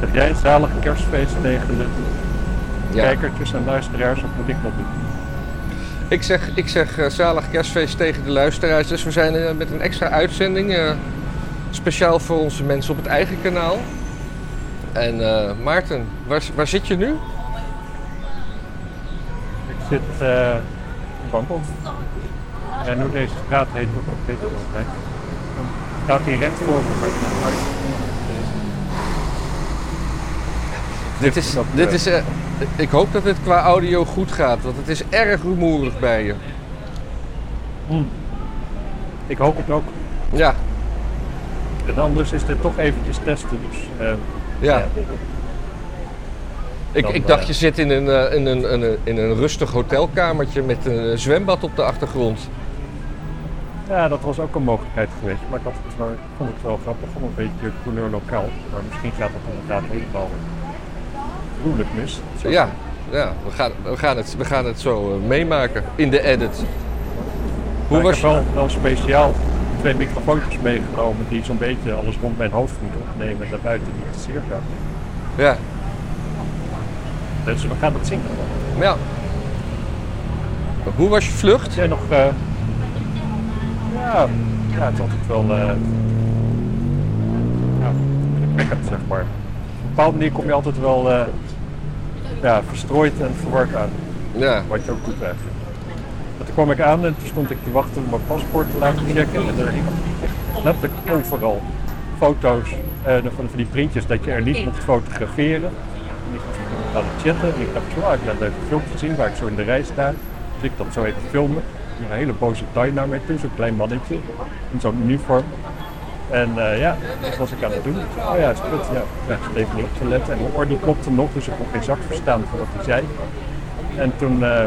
Zeg jij een zalig kerstfeest tegen de Ja. kijkertjes en luisteraars of moet ik dat doen? Ik zeg, ik zeg eh, zalig kerstfeest tegen de luisteraars. Dus we zijn eh, met een extra uitzending. eh, speciaal voor onze mensen op het eigen kanaal. En Maarten, waar, waar zit je nu? Ik zit in Bangkok. En hoe deze straat heet, ook ik nog. hè. Dan staat hier recht voor me, maar het huis. Dit is, dat, dit eh, is, eh, ik hoop dat het qua audio goed gaat, want het is erg rumoerig bij je. Ik hoop het ook. Ja, En anders is dit toch eventjes testen. Dus, eh, ja. Ik, Dan, ik dacht je zit in een, in, een, in, een, in een rustig hotelkamertje met een zwembad op de achtergrond. ja, dat was ook een mogelijkheid geweest. Maar ik, had het wel, ik vond het wel grappig om een beetje couleur lokaal. Maar misschien gaat het inderdaad helemaal gruwelijk mis. Zo. Ja, ja we, gaan, we, gaan het, we gaan het zo eh, meemaken in de edit. Hoe Maar was ik heb wel, wel speciaal twee microfoontjes meegenomen die zo'n beetje alles rond mijn hoofd moeten opnemen en daarbuiten niet te zeer gaan. Ja, Dus we gaan het zien. ja. Hoe was je vlucht? Jij nog. eh, ja, ja, het is altijd wel. eh ja, indrukwekkend, zeg maar. Op een bepaalde manier kom je altijd wel ja, verstrooid en verward aan. Ja, Wat je ook eigenlijk. Maar toen kwam ik aan en toen stond ik te wachten om mijn paspoort te laten checken. En er hing echt letterlijk overal foto's eh, van, van die printjes dat je er niet mocht fotograferen. En ik aan het chatten en ik dacht, zo, ik laat even een filmpje zien waar ik zo in de rij sta. Dus ik dat zo even filmen. Een hele boze Thai naar mij toe, zo'n klein mannetje in zo'n uniform. En eh, ja, dat was ik aan het doen. Oh ja, het is. Ja, ja ik niet op te letten. En mijn oor die klopte nog, dus ik kon geen zak verstaan voor wat hij zei. En toen, eh,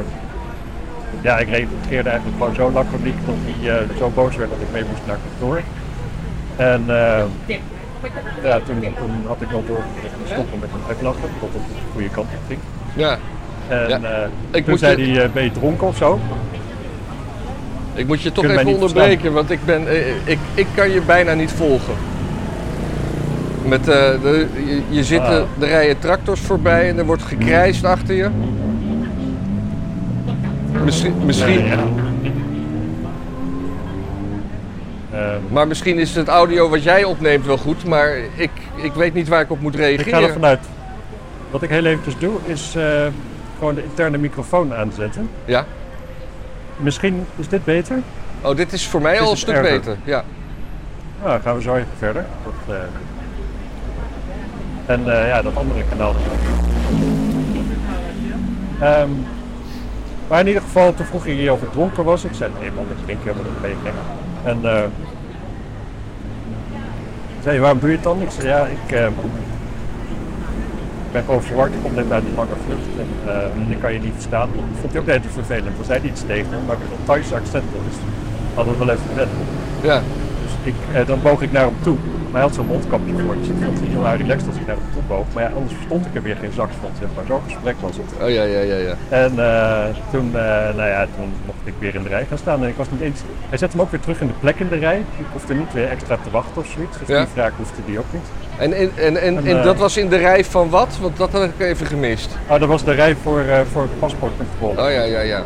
ja, ik reageerde eigenlijk gewoon zo laconiek dat hij eh, zo boos werd dat ik mee moest naar kantoor. En ja, toen, toen had ik wel door stoppen met hem uitlachen, tot het de goede kant op ging. ja. En Ja. Ik toen zei hij, ben je dronken of zo? Ik moet je toch even onderbreken, want ik, ben, eh, ik, ik kan je bijna niet volgen. Met, eh, de, je, je zit, Ah. er er rijden tractors voorbij en er wordt gekrijsd achter je. Misschien, misschien, Ja. Ehm, Maar misschien is het audio wat jij opneemt wel goed, maar ik, ik weet niet waar ik op moet ik ga reageren. ervan uit. Wat ik heel eventjes doe, is eh, gewoon de interne microfoon aanzetten. Ja? Misschien is dit beter. Oh, dit is voor mij al een stuk erger? beter. Ja. Nou, dan gaan we zo even verder. Eh, En eh, ja, dat andere kanaal. Ehm, maar in ieder geval, toen vroeg je of ik dronken was. Ik zei, nee man, ik drink helemaal niet mee. En eh zei je, waarom doe je het dan? Ik zei, ja, ik ben gewoon verward. Ik kom net uit de lange vlucht en eh, ik kan je niet verstaan. Dat vond hij ook net vervelend. Er hij iets tegen maar met een Thaise accent. Dus had het wel even net. ja. Dus ik, eh, dan boog ik naar hem toe. Maar hij had zo'n mondkapje voor. Dus ik vond het heel relaxed als ik naar hem toe boog. Maar ja, anders verstond ik er weer geen zak van. Zeg maar. Zo'n gesprek was het. Oh ja, ja, ja, ja. En eh, toen, eh, nou ja, toen mocht ik weer in de rij gaan staan. En ik was niet eens... Hij zette hem ook weer terug in de plek in de rij. Ik hoefde niet weer extra te wachten of zoiets. Dus Ja. die vraag hoefde die ook niet. En, en, en, en, eh, dat was in de rij van wat? Want dat had ik even gemist. Oh, dat was de rij voor, voor paspoortcontrole. Oh ja, ja, ja.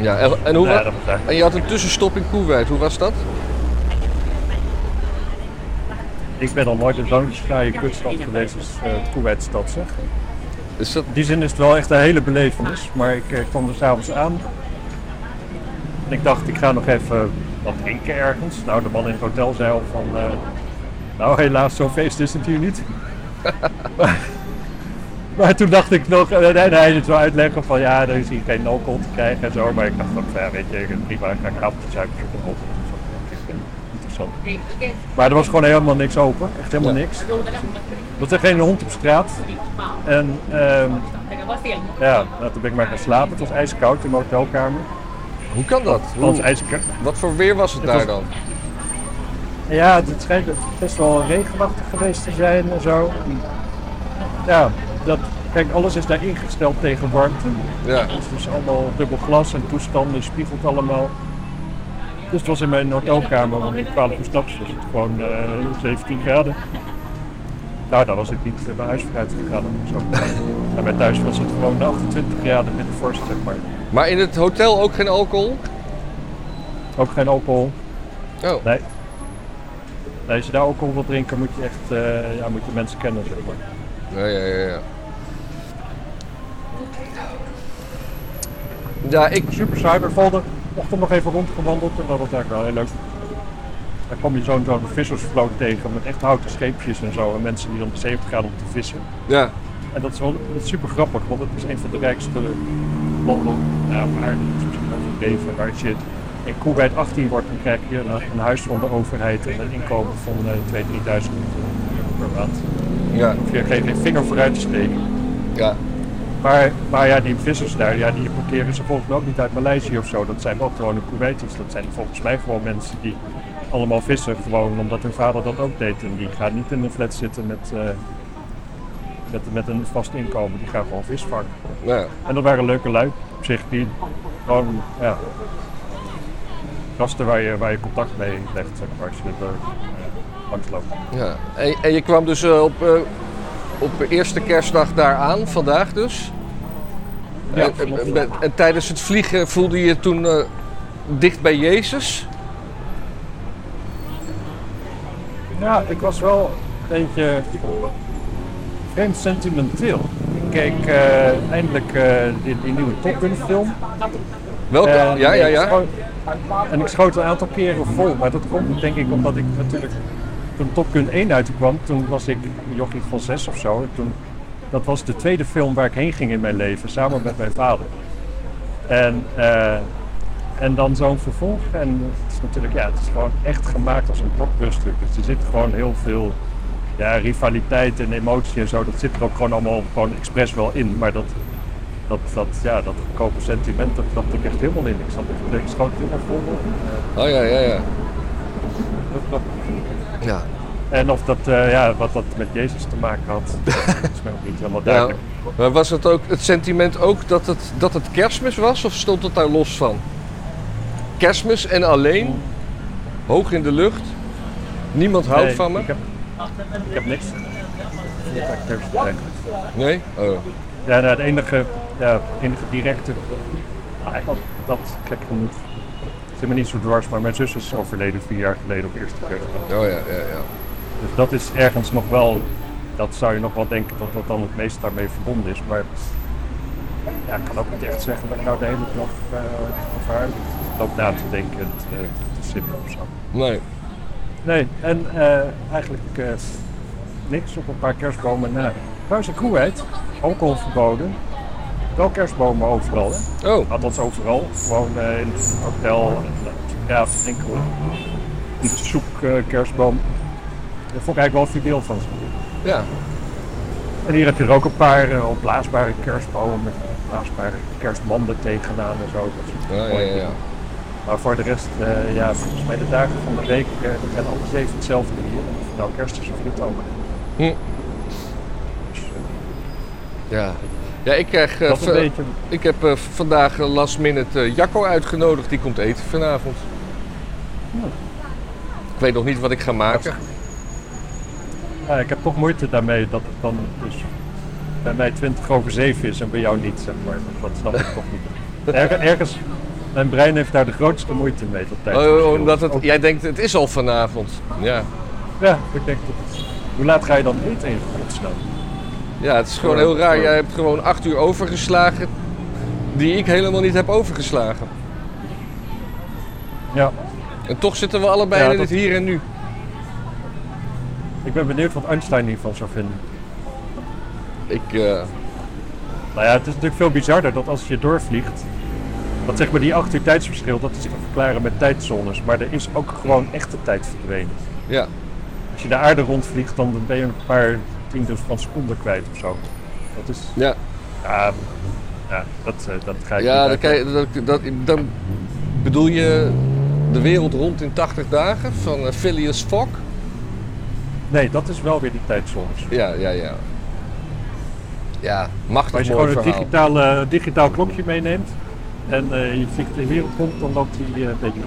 Ja, en, hoe, eigenlijk- en je had een tussenstop in Kuwait. Hoe was dat? Ik ben al nooit in zo'n fraaie kuststad geweest als uh, Kuwaitstad, zeg. Is dat... In die zin is het wel echt een hele belevenis. Maar ik eh, kwam er s'avonds aan. En ik dacht, ik ga nog even wat drinken ergens. Nou, de man in het hotel zei al van... eh, nou, helaas, zo'n feest is het hier niet. maar, toen dacht ik nog... En hij zit wel uitleggen van... Ja, er is hier geen alcohol te krijgen en zo. Maar ik dacht ook, ja, weet je, prima, ik ga ik avond suiker zoeken. Interessant. Maar er was gewoon helemaal niks open. Echt helemaal Ja. niks. Er was er geen hond op straat. En ehm, ja, nou, toen ben ik maar gaan slapen. Het was ijskoud in mijn hotelkamer. Hoe kan dat? Hoe, ijskoud. wat voor weer was het, Het daar was- dan? Ja, het schijnt best wel regenachtig geweest te zijn en zo. Ja, dat, kijk, alles is daar ingesteld tegen warmte. Ja. Het is dus allemaal dubbel glas en toestanden, spiegelt allemaal. Dus het was in mijn hotelkamer, want om 12 uur s'nachts was het gewoon eh, 17 graden. Nou, dan was ik niet eh, mijn huis vooruit gegaan. Zo. En bij thuis was het gewoon 28 graden met de vorst, zeg maar. Maar in het hotel ook geen alcohol? Ook geen alcohol. Oh, Nee. Nee, als je daar alcohol wil drinken, moet je echt eh, ja, moet je mensen kennen, zeg maar. ja, ja, ja. Ja, ja ik... Super saai. Ochtend nog even rondgewandeld en dat was eigenlijk wel heel leuk. Dan kwam je zo'n zo'n vissersvloot tegen met echt houten scheepjes en zo. En mensen die om de zee gaan om te vissen. Ja, En dat is wel dat is super grappig, want het is een van de rijkste landen op aarde. Maar als je in Kuwait 18 wordt, dan krijg je een, een huis van de overheid en een inkomen van uh, 2.000, 3.000 euro per maand. ja, Hoef je geen, geen vinger vooruit te steken. ja. Maar, maar ja, die vissers daar, ja, die importeren ze volgens mij ook niet uit Maleisië of zo. Dat zijn wel gewoon de Kuwaitis. Dat zijn volgens mij gewoon mensen die allemaal vissen, gewoon omdat hun vader dat ook deed. En die gaan niet in een flat zitten met, eh, met, met een vast inkomen. Die gaan gewoon vis vangen. ja. En dat waren leuke lui op zich, die gewoon, ja, gasten waar je, waar je contact mee legt, zeg maar, als je er uh, langs loopt. ja. En, en je kwam dus eh, op, op eerste kerstdag daar aan, vandaag dus. Ja, en, en- en- en tijdens het vliegen voelde je je toen eh, dicht bij Jezus? Ja, ik was wel een beetje vreemd sentimenteel. Ik keek eh, eindelijk eh, die, die nieuwe Top Gun film. Welke? Ja, ja, ja. en ik schoot een aantal keren vol, maar dat komt denk ik omdat ik natuurlijk toen Top Gun 1 uitkwam, toen was ik jochie van zes of zo. En toen, dat was de tweede film waar ik heen ging in mijn leven, samen met mijn vader. En, eh, en dan zo'n vervolg. En het is natuurlijk, ja, het is gewoon echt gemaakt als een blockbuster. Dus er zit gewoon heel veel ja, rivaliteit en emotie en zo. Dat zit er ook gewoon allemaal gewoon expres wel in. Maar dat, dat, dat, ja, dat goedkope sentiment, dat ik echt helemaal in. Ik, zat, echt- ik schoot helemaal vol. Oh ja, ja, ja. dat- dat- Ja, En of dat, eh, ja, wat dat met Jezus te maken had, dat is mij ook niet helemaal ja. duidelijk. Maar was het ook het sentiment ook dat het, dat het kerstmis was of stond het daar los van? Kerstmis en alleen, hoog in de lucht, niemand houdt Nee, van me? Ik heb, ik heb niks. Ik heb echt kerst eigenlijk. Nee? Oh. Ja, nou, het enige, ja, het enige directe, eigenlijk dat gek genoeg. Zit me niet zo dwars, maar mijn zus is overleden vier jaar geleden op eerste kerstdag. Oh ja, ja, ja. Dus dat is ergens nog wel, dat zou je nog wel denken dat dat dan het meest daarmee verbonden is. Maar ja, ik kan ook niet echt zeggen dat ik nou de hele dag uh, over haar loop na te denken en te, te sippen of zo. Nee. Nee, en eh, eigenlijk eh, niks op een paar kerstbomen na. Trouwens, in Kuwait, alcohol verboden. Wel kerstbomen overal, hè? Oh, Althans overal. Gewoon eh, in het hotel, en, eh, ja, enkel in de zoek eh, kerstboom. Daar vond ik eigenlijk wel fideel van. ja. En hier heb je er ook een paar eh, opblaasbare kerstbomen met opblaasbare kerstbanden tegenaan en zo. Dat Ja, ja, ja, ja. Maar voor de rest, ja, volgens mij de dagen van de week, dat zijn alle zeven hetzelfde hier. Of het nou kerst is of niet ook. Hm. Ja. Ja, ik krijg... eh, beetje, Ik heb eh, vandaag last minute eh, Jacco uitgenodigd, die komt eten vanavond. Ik weet nog niet wat ik ga maken. ja, ik heb toch moeite daarmee dat het dan dus bij mij 20 over 7 is en bij jou niet, zeg maar. Dat snap ik toch niet. Erg- ergens, mijn brein heeft daar de grootste moeite mee. Dat Oh, tijdverschil. omdat het, Ook- jij denkt het is al vanavond. Ja. Ja, ik denk dat het, Hoe laat ga je dan eten in godsnaam? Ja, het is gewoon heel raar. Jij hebt gewoon acht uur overgeslagen die ik helemaal niet heb overgeslagen. Ja, En toch zitten we allebei Ja, in dat- het hier en nu. ik ben benieuwd wat Einstein hiervan zou vinden. Ik, eh, Nou ja, het is natuurlijk veel bizarder dat als je doorvliegt, dat zeg maar die acht uur tijdsverschil, dat is te verklaren met tijdzones. Maar er is ook gewoon echte tijd verdwenen. ja. Als je de aarde rondvliegt, dan ben je een paar tienden van seconden kwijt of zo. Dat is, Ja, ja, ja dat, eh, dat ga ik ja dan, kijk, dat, dat, dan bedoel je de wereld rond in 80 dagen van eh, Phileas Fogg? Nee, dat is wel weer die tijdzones. Ja, ja, ja. Ja, Maar machtig als je gewoon een verhaal. digitaal, eh, digitaal klokje meeneemt en eh, je vliegt de wereld rond, dan loopt die eh, een beetje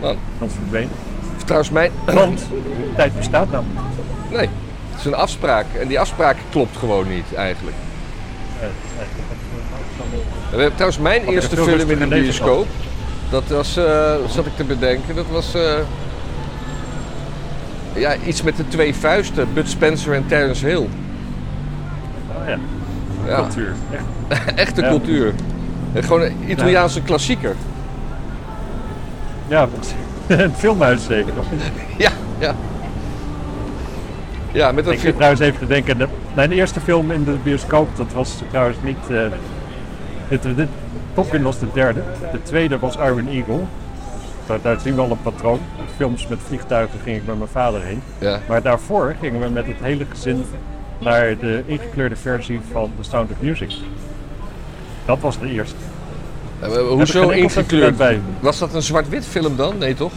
Nou, dan verdwenen. trouwens, mijn... Want tijd bestaat nou. Nee. Is een afspraak. En die afspraak klopt gewoon niet eigenlijk. We hebben trouwens mijn eerste film in de bioscoop. Dat was, eh, zat ik te bedenken, dat was eh, ja, iets met de twee vuisten, Bud Spencer en Terence Hill. Oh ja, Ja, cultuur. Echt. echte Ja. cultuur. En gewoon een Italiaanse klassieker. Ja, een filmhuis zeker. Ja, ja. Ja, met dat Ik zit trouwens even te denken, de, mijn eerste film in de bioscoop, dat was trouwens niet... dit, dit, Top Gun was de derde. De tweede was Iron Eagle. Daar, daar zien we al een patroon. Films met vliegtuigen ging ik met mijn vader heen. Ja. Maar daarvoor gingen we met het hele gezin naar de ingekleurde versie van The Sound of Music. Dat was de eerste. Hoezo ingekleurd? Was dat een zwart-wit film dan? Nee toch?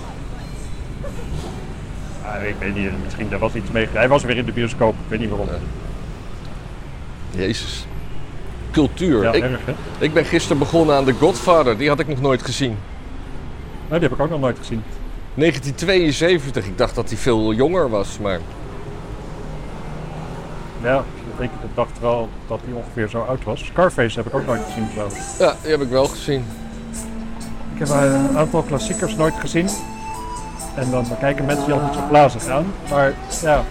Ik weet niet, misschien daar was iets mee. Hij was weer in de bioscoop, ik weet niet waarom. Jezus. Cultuur. Ja, ik, erg hè? ik ben gisteren begonnen aan The Godfather, die had ik nog nooit gezien. Nou, die heb ik ook nog nooit gezien. 1972, ik dacht dat hij veel jonger was, maar... Ja, ik dacht wel dat hij ongeveer zo oud was. Scarface heb ik ook nooit gezien trouwens. Ja, die heb ik wel gezien. Ik heb een aantal klassiekers nooit gezien. En dan kijken mensen die altijd zo blazig aan. Maar ja,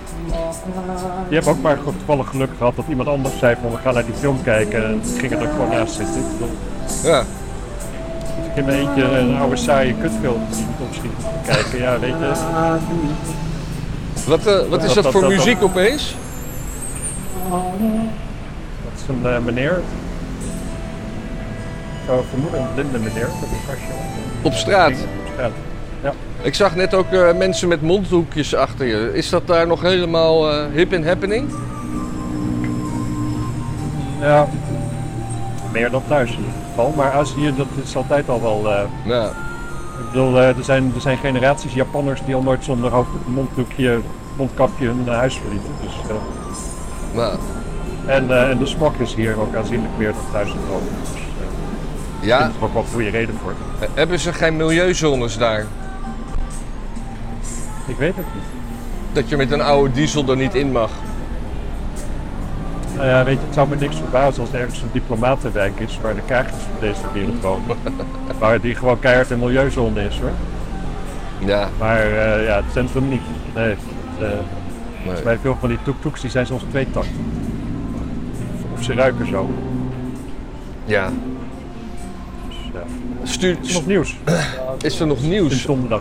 die hebben ook maar toevallig geluk gehad dat iemand anders zei van we gaan naar die film kijken. En gingen er gewoon naast zitten. Ik bedoel, Ja. Als ik in mijn eentje een oude saaie kutfilm zie te kijken, ja weet je. Wat, eh, wat is Dat- voor dat- muziek opeens? Dat is een eh, meneer. Ik zou vermoeden een blinde meneer een op. Op straat. Op straat. Ik zag net ook eh, mensen met mondhoekjes achter je. Is dat daar nog helemaal eh, hip and happening? ja. Meer dan thuis in ieder geval. Maar Azië, dat is altijd al wel. eh, Ja. ik bedoel, er, zijn, er zijn generaties Japanners die al nooit zonder hoofd, monddoekje, mondkapje hun huis verlieten. Dus, Nou, en, en de smok is hier ook aanzienlijk meer dan thuis in Rome. Dus, ja. daar is ook wel goede reden voor. Hebben ze geen milieuzones daar? Ik weet het niet. Dat je met een oude diesel er niet in mag? Nou ja, weet je, het zou me niks verbazen als er ergens een diplomatenwijk is waar de kagers van deze wereld wonen. waar die gewoon keihard een milieuzone is hoor. Ja. Maar eh, ja, het centrum niet. Nee. het, eh, Nee. bij veel van die tuk-tuks die zijn soms twee takt. Of ze ruiken zo. Ja. Dus, ja. Stuur, Is er nog nieuws? is er nog Sinds nieuws? donderdag.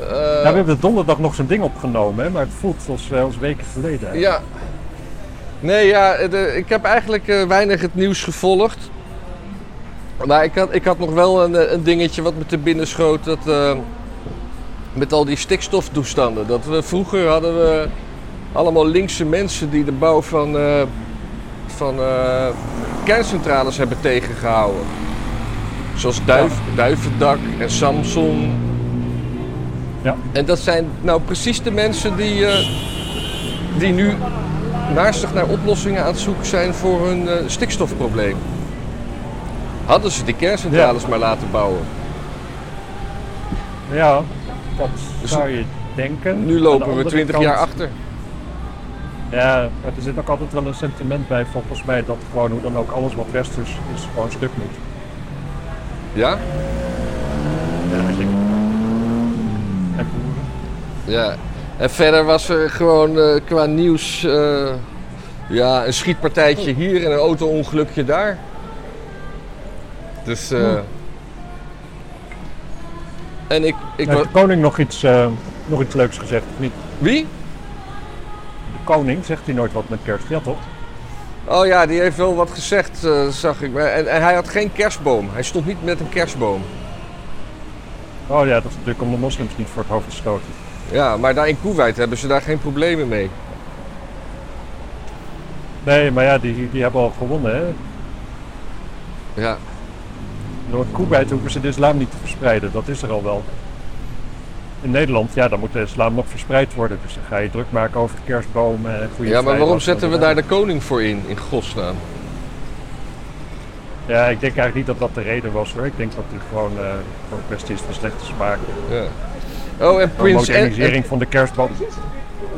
Eh, Ja, we hebben donderdag nog zo'n ding opgenomen, hè, maar het voelt als, eh, als weken geleden. hè. Ja. Nee, ja, de- ik heb eigenlijk eh, weinig het nieuws gevolgd. Maar ik had, ik had nog wel een, eh, een dingetje wat me te binnen schoot. Dat, met al die stikstoftoestanden. Dat we, vroeger hadden we allemaal linkse mensen die de bouw van, van kerncentrales hebben tegengehouden. Zoals Duif, Duivendak en Samson. Ja. En dat zijn nou precies de mensen die, eh, die nu naastig naar oplossingen aan het zoeken zijn voor hun eh, stikstofprobleem. Hadden ze die kerncentrales maar laten bouwen. Ja, dat Dus zou je denken. Nu lopen we 20 kant- jaar achter. Ja, er zit ook altijd wel een sentiment bij volgens mij dat gewoon hoe dan ook alles wat westers is gewoon stuk moet. Ja? Ja, ik. Ja. En verder was er gewoon eh, qua nieuws eh, ja, een schietpartijtje hier en een auto-ongelukje daar. Dus. eh, En ik. ik Heeft de koning nog iets, nog iets leuks gezegd of niet? Wie? De koning zegt hij nooit wat met kerst, ja toch? Oh ja, die heeft wel wat gezegd, zag ik. En, en hij had geen kerstboom. Hij stond niet met een kerstboom. Oh ja, dat is natuurlijk om de moslims niet voor het hoofd te stoten. Ja, maar daar in Kuwait hebben ze daar geen problemen mee. Nee, maar ja, die, die hebben al gewonnen hè. Ja. Door Kuwait hoeven ze de islam niet te verspreiden, dat is er al wel. In Nederland, ja, dan moet de islam nog verspreid worden. Dus dan ga je druk maken over kerstbomen en goede ja, maar waarom zetten we daar de koning voor in, in godsnaam? Ja, ik denk eigenlijk niet dat dat de reden was hoor. Ik denk dat het gewoon, eh, gewoon een kwestie is van slechte smaak. Ja. Oh, en Prins, An- en, modernisering van de kerstboom.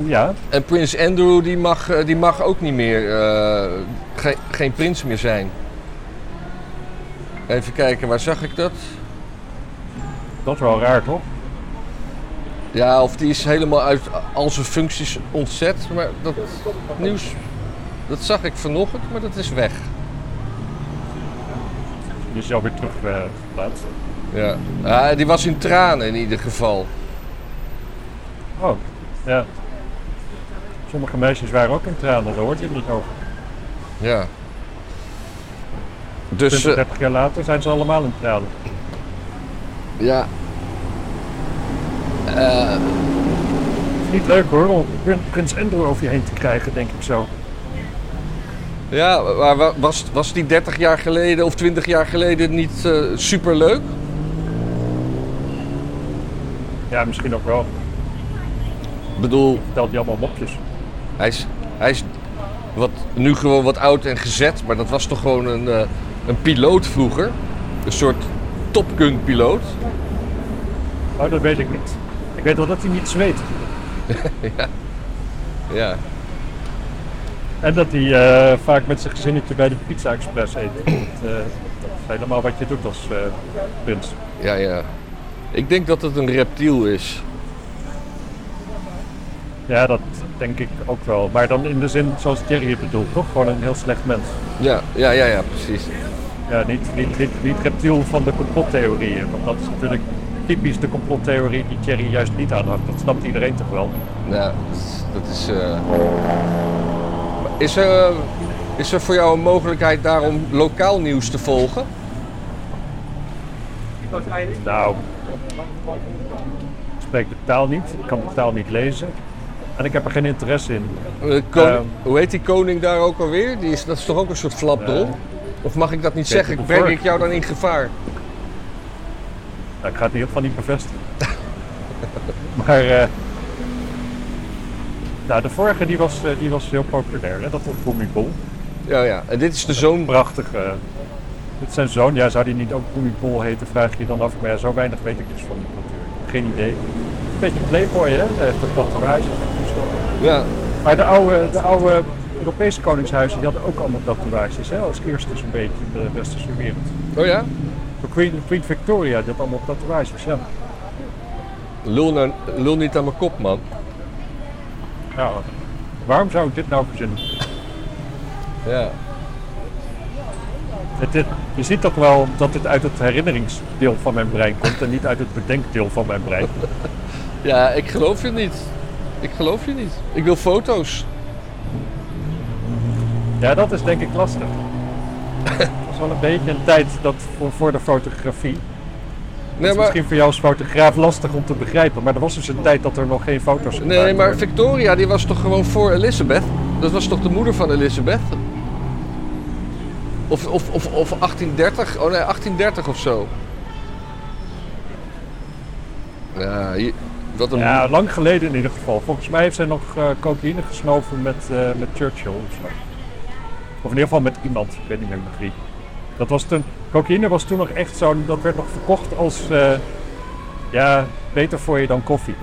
Ja, En prins Andrew die mag, eh, die mag ook niet meer, eh, geen, geen prins meer zijn. Even kijken, waar zag ik dat? dat is wel raar toch? Ja, of die is helemaal uit al zijn functies ontzet. Maar dat nieuws, dat zag ik vanochtend, maar dat is weg. Die is alweer terug eh, geplaatst. Ja. ja, die was in tranen in ieder geval. Oh, ja. Sommige meisjes waren ook in tranen, daar hoort je het niet over. Ja. Dus 20, eh, 30 jaar later zijn ze allemaal in tranen. ja. Eh, Niet leuk hoor, om Prin- Prins Andrew over je heen te krijgen, denk ik zo. ja, maar wa- was, was die 30 jaar geleden of 20 jaar geleden niet eh super leuk? Ja, misschien ook wel. Ik bedoel, Vertelt hij allemaal mopjes. hij is, hij is wat, nu gewoon wat oud en gezet, maar dat was toch gewoon een, eh, een piloot vroeger? Een soort Top Gun piloot. Oh, dat weet ik niet. Ik weet wel dat hij niet zweet. Ja. En dat hij eh, vaak met zijn gezinnetje bij de Pizza Express eet. Dat, eh, dat is helemaal wat je doet als prins. Ja, ja. Ik denk dat het een reptiel is. Ja, dat denk ik ook wel. Maar dan in de zin zoals Thierry het bedoelt, toch? Gewoon een heel slecht mens. Ja, ja, ja, ja precies. Ja, niet, niet, niet, niet reptiel van de complottheorieën. Want dat is natuurlijk typisch de complottheorie die Thierry juist niet aanhangt. Dat snapt iedereen toch wel. Ja, dat is. eh, Is, er, is er voor jou een mogelijkheid daarom lokaal nieuws te volgen? Nou, ik spreek de taal niet. Ik kan de taal niet lezen. En ik heb er geen interesse in. Eh, koning- Ehm. hoe heet die koning daar ook alweer? Die is, dat is toch ook een soort flapdrol? Eh, of mag ik dat niet zeggen? de Breng ik jou dan in gevaar? Nou, ik ga het in ieder geval niet bevestigen. maar eh, nou, de vorige die was, die was heel populair. Hè? Dat was Boemibol. Ja, ja. En dit is de zoon. Prachtig. eh dit is zijn zoon. Ja, zou die niet ook Boemibol heten, vraag je dan af. Maar ja, zo weinig weet ik dus van hem natuurlijk. Geen idee. Een beetje playboy, hè? Een tatoeage. Ja, Maar de oude, de oude Europese koningshuizen die hadden ook allemaal tatoeages. Hè? Als eerste zo'n beetje in de westerse wereld. oh ja? De Queen, Queen Victoria die had allemaal tatoeages, ja. Lul, nou, lul niet aan mijn kop, man. Nou, waarom zou ik dit nou verzinnen? Ja. Het, het- je ziet toch wel dat dit uit het herinneringsdeel van mijn brein komt en niet uit het bedenkdeel van mijn brein. Ja, ik geloof je niet. Ik geloof je niet. Ik wil foto's. Ja, dat is denk ik lastig. Het was wel een beetje een tijd dat voor, voor de fotografie. Het Nee, is maar, misschien voor jou als fotograaf lastig om te begrijpen, maar er was dus een tijd dat er nog geen foto's nee, gemaakt maar. Victoria die was toch gewoon voor Elizabeth? Dat was toch de moeder van Elizabeth? Of, of, of, of 1830? Oh nee, 1830 of zo. Ja, hier- een... Ja, lang geleden in ieder geval. Volgens mij heeft zij nog eh, cocaïne gesnoven met, eh, met Churchill of zo. Of in ieder geval met iemand, ik weet niet meer met wie. Dat was toen, cocaïne was toen nog echt zo, dat werd nog verkocht als, eh, ja, beter voor je dan koffie.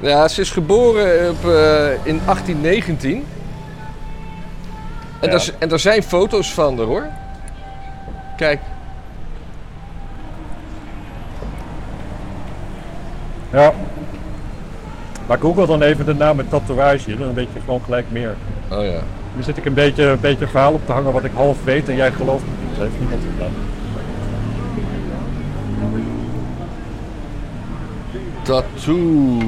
Ja, ze is geboren op, in 1819. En, Ja. daar, en daar zijn foto's van er hoor. Kijk, Ja. Maar google dan even de naam met tatoeage, dan weet je gewoon gelijk meer. oh ja. Nu zit ik een beetje, een beetje verhaal op te hangen wat ik half weet en jij gelooft het niet. Dat heeft niemand gedaan. Tattoo.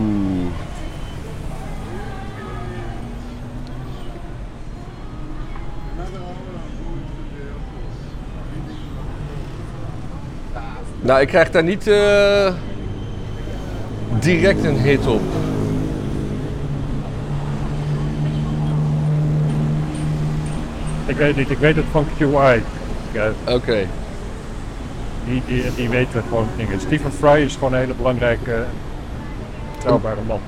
Nou, ik krijg daar niet eh, direct een hit op. Ik weet niet, ik weet het van QI. Oké. die, die, die weten gewoon dingen. Stephen Fry is gewoon een hele belangrijke, betrouwbare man.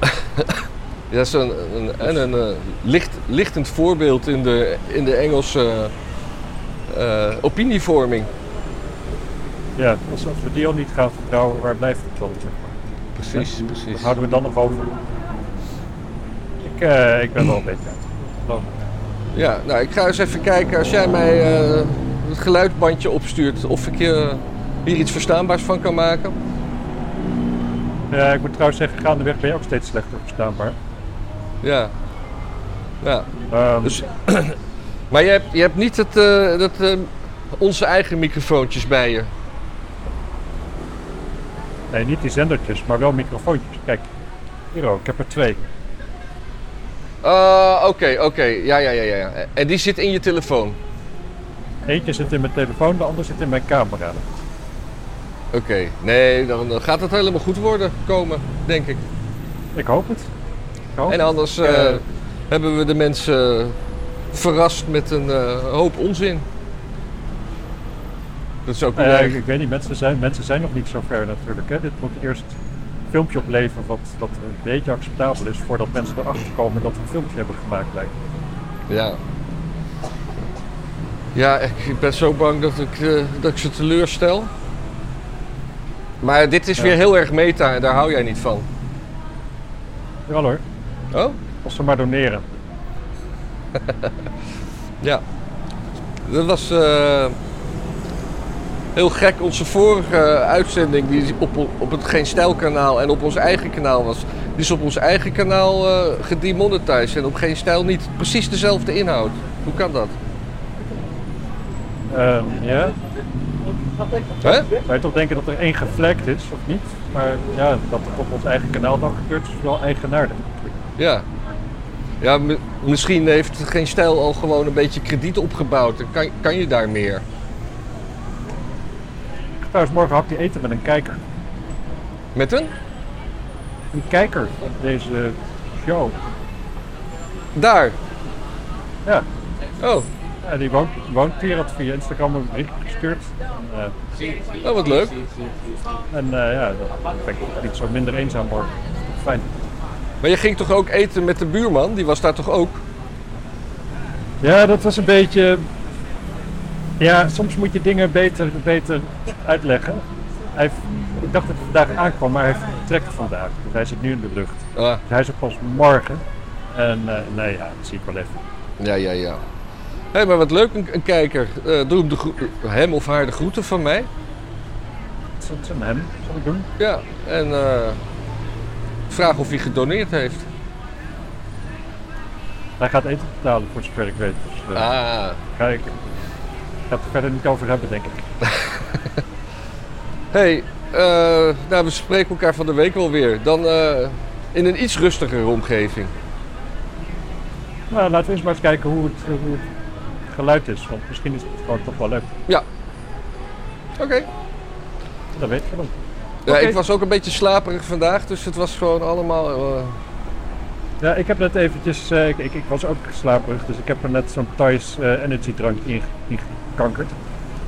Ja, dat is een, een, en een eh, licht, lichtend voorbeeld in de, in de Engelse eh, opinievorming. Ja, als, als we die al niet gaan vertrouwen, waar blijft het dan? Precies, Wat precies. houden we dan nog over? Ik, eh, ik ben wel een beetje uitgelopen. Ja, nou ik ga eens even kijken als jij mij eh, het geluidbandje opstuurt of ik je hier iets verstaanbaars van kan maken. Ja, ik moet trouwens zeggen, gaandeweg ben je ook steeds slechter verstaanbaar. Ja. Ja. Ehm, Dus, maar je hebt, je hebt niet het, eh, dat, eh, onze eigen microfoontjes bij je. Nee, niet die zendertjes, maar wel microfoontjes. Kijk, hier ook, ik heb er twee. Ah, Oké, oké. Ja, ja, ja, ja. En die zit in je telefoon. Eentje zit in mijn telefoon, de ander zit in mijn camera. Oké. Nee, dan dan gaat het helemaal goed worden komen, denk ik. Ik hoop het. Ik hoop En het. anders eh, Eh, hebben we de mensen verrast met een eh, hoop onzin. Dat is ook Nou ja, ik, ik weet niet, mensen zijn, mensen zijn nog niet zo ver natuurlijk. Hè. Dit moet eerst een filmpje opleveren wat, wat een beetje acceptabel is voordat mensen erachter komen dat we een filmpje hebben gemaakt. Lijkt. Ja. Ja, ik, ben zo bang dat ik, eh, dat ik ze teleurstel. Maar dit is Ja. weer heel erg meta en daar hou jij niet van. Ja hoor, Oh? als ze maar doneren. Ja. Dat was eh, heel gek. Onze vorige uitzending die op, op het Geen Stijl kanaal en op ons eigen kanaal was. Die is op ons eigen kanaal eh gedemonetized en op Geen Stijl niet. Precies dezelfde inhoud. Hoe kan dat? Ehm, ja, Hè? je toch denken dat er één geflagd is, of niet? Maar ja, dat het op ons eigen kanaal dan gebeurt, is wel eigenaardig. Ja. Ja, mi- misschien heeft Geen Stijl al gewoon een beetje krediet opgebouwd. Dan kan, kan je daar meer. Trouwens morgen hapje eten met een kijker. Met een? Een kijker van deze show. Daar. Ja, Oh, ja die woont, woont hier, had via Instagram een bericht gestuurd. En, eh, oh wat leuk. En eh, ja, dat ben ik niet zo minder eenzaam worden. Toch fijn. Maar je ging toch ook eten met de buurman? Die was daar toch ook? Ja, dat was een beetje. Ja, soms moet je dingen beter, beter uitleggen. Hij heeft, ik dacht dat hij vandaag aankwam, maar hij vertrekt vandaag. Dus hij zit nu in de lucht. Ah, Dus hij is pas morgen. En eh, nee, ja, dat zie ik wel even. ja, ja, ja. Hé, maar wat leuk, een, een kijker. Eh, doe hem, de hem of haar de groeten van mij. Dat is een hem, zal ik doen. Ja, en eh, vraag of hij gedoneerd heeft. Hij gaat eten betalen, voor zover ik weet. Dus Ah, ga ik, ik ga het er verder niet over hebben, denk ik. hey, eh, nou, we spreken elkaar van de week wel weer. Dan eh, in een iets rustigere omgeving. Nou, laten we eens maar eens kijken hoe het, hoe het geluid is. Want misschien is het gewoon toch wel leuk. Oké. Dat weet je dan. Ja, ik was ook een beetje slaperig vandaag, dus het was gewoon allemaal... eh, Ja, ik heb net eventjes, eh, ik, ik, ik was ook slaperig, dus ik heb er net zo'n Thais eh, energy drank in, in gekankerd.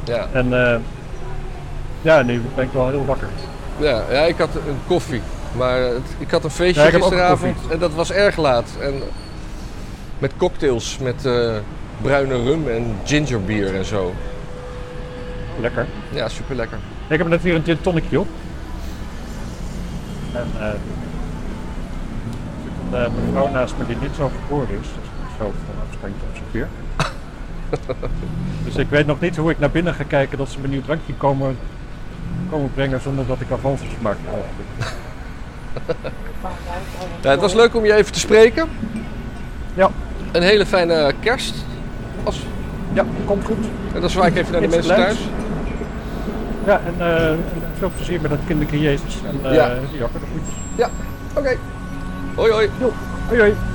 ja. En eh, ja, nu ben ik wel heel wakker. Ja, ja, ik had een koffie. Maar het- ik had een feestje Ja, gisteravond en dat was erg laat. En met cocktails, met bruine rum en gingerbier en zo. Lekker. Ja, super lekker. Ik heb net weer een gin op. En een eh, mevrouw naast me die niet zo geboren is. Dus ik moet zo van afstandje observeer. dus ik weet nog niet hoe ik naar binnen ga kijken dat ze me nieuw drankje komen, komen brengen zonder dat ik avances maak. Ja, het was leuk om je even te spreken. Ja. Een hele fijne kerst. Als, Ja, komt goed. en dan zwaai ik even naar de mensen thuis. Ja, en eh, veel plezier met dat kinderke Jezus. En eh Ja. jakker de groetjes. Oké. 哎哎呦，哎呦。哎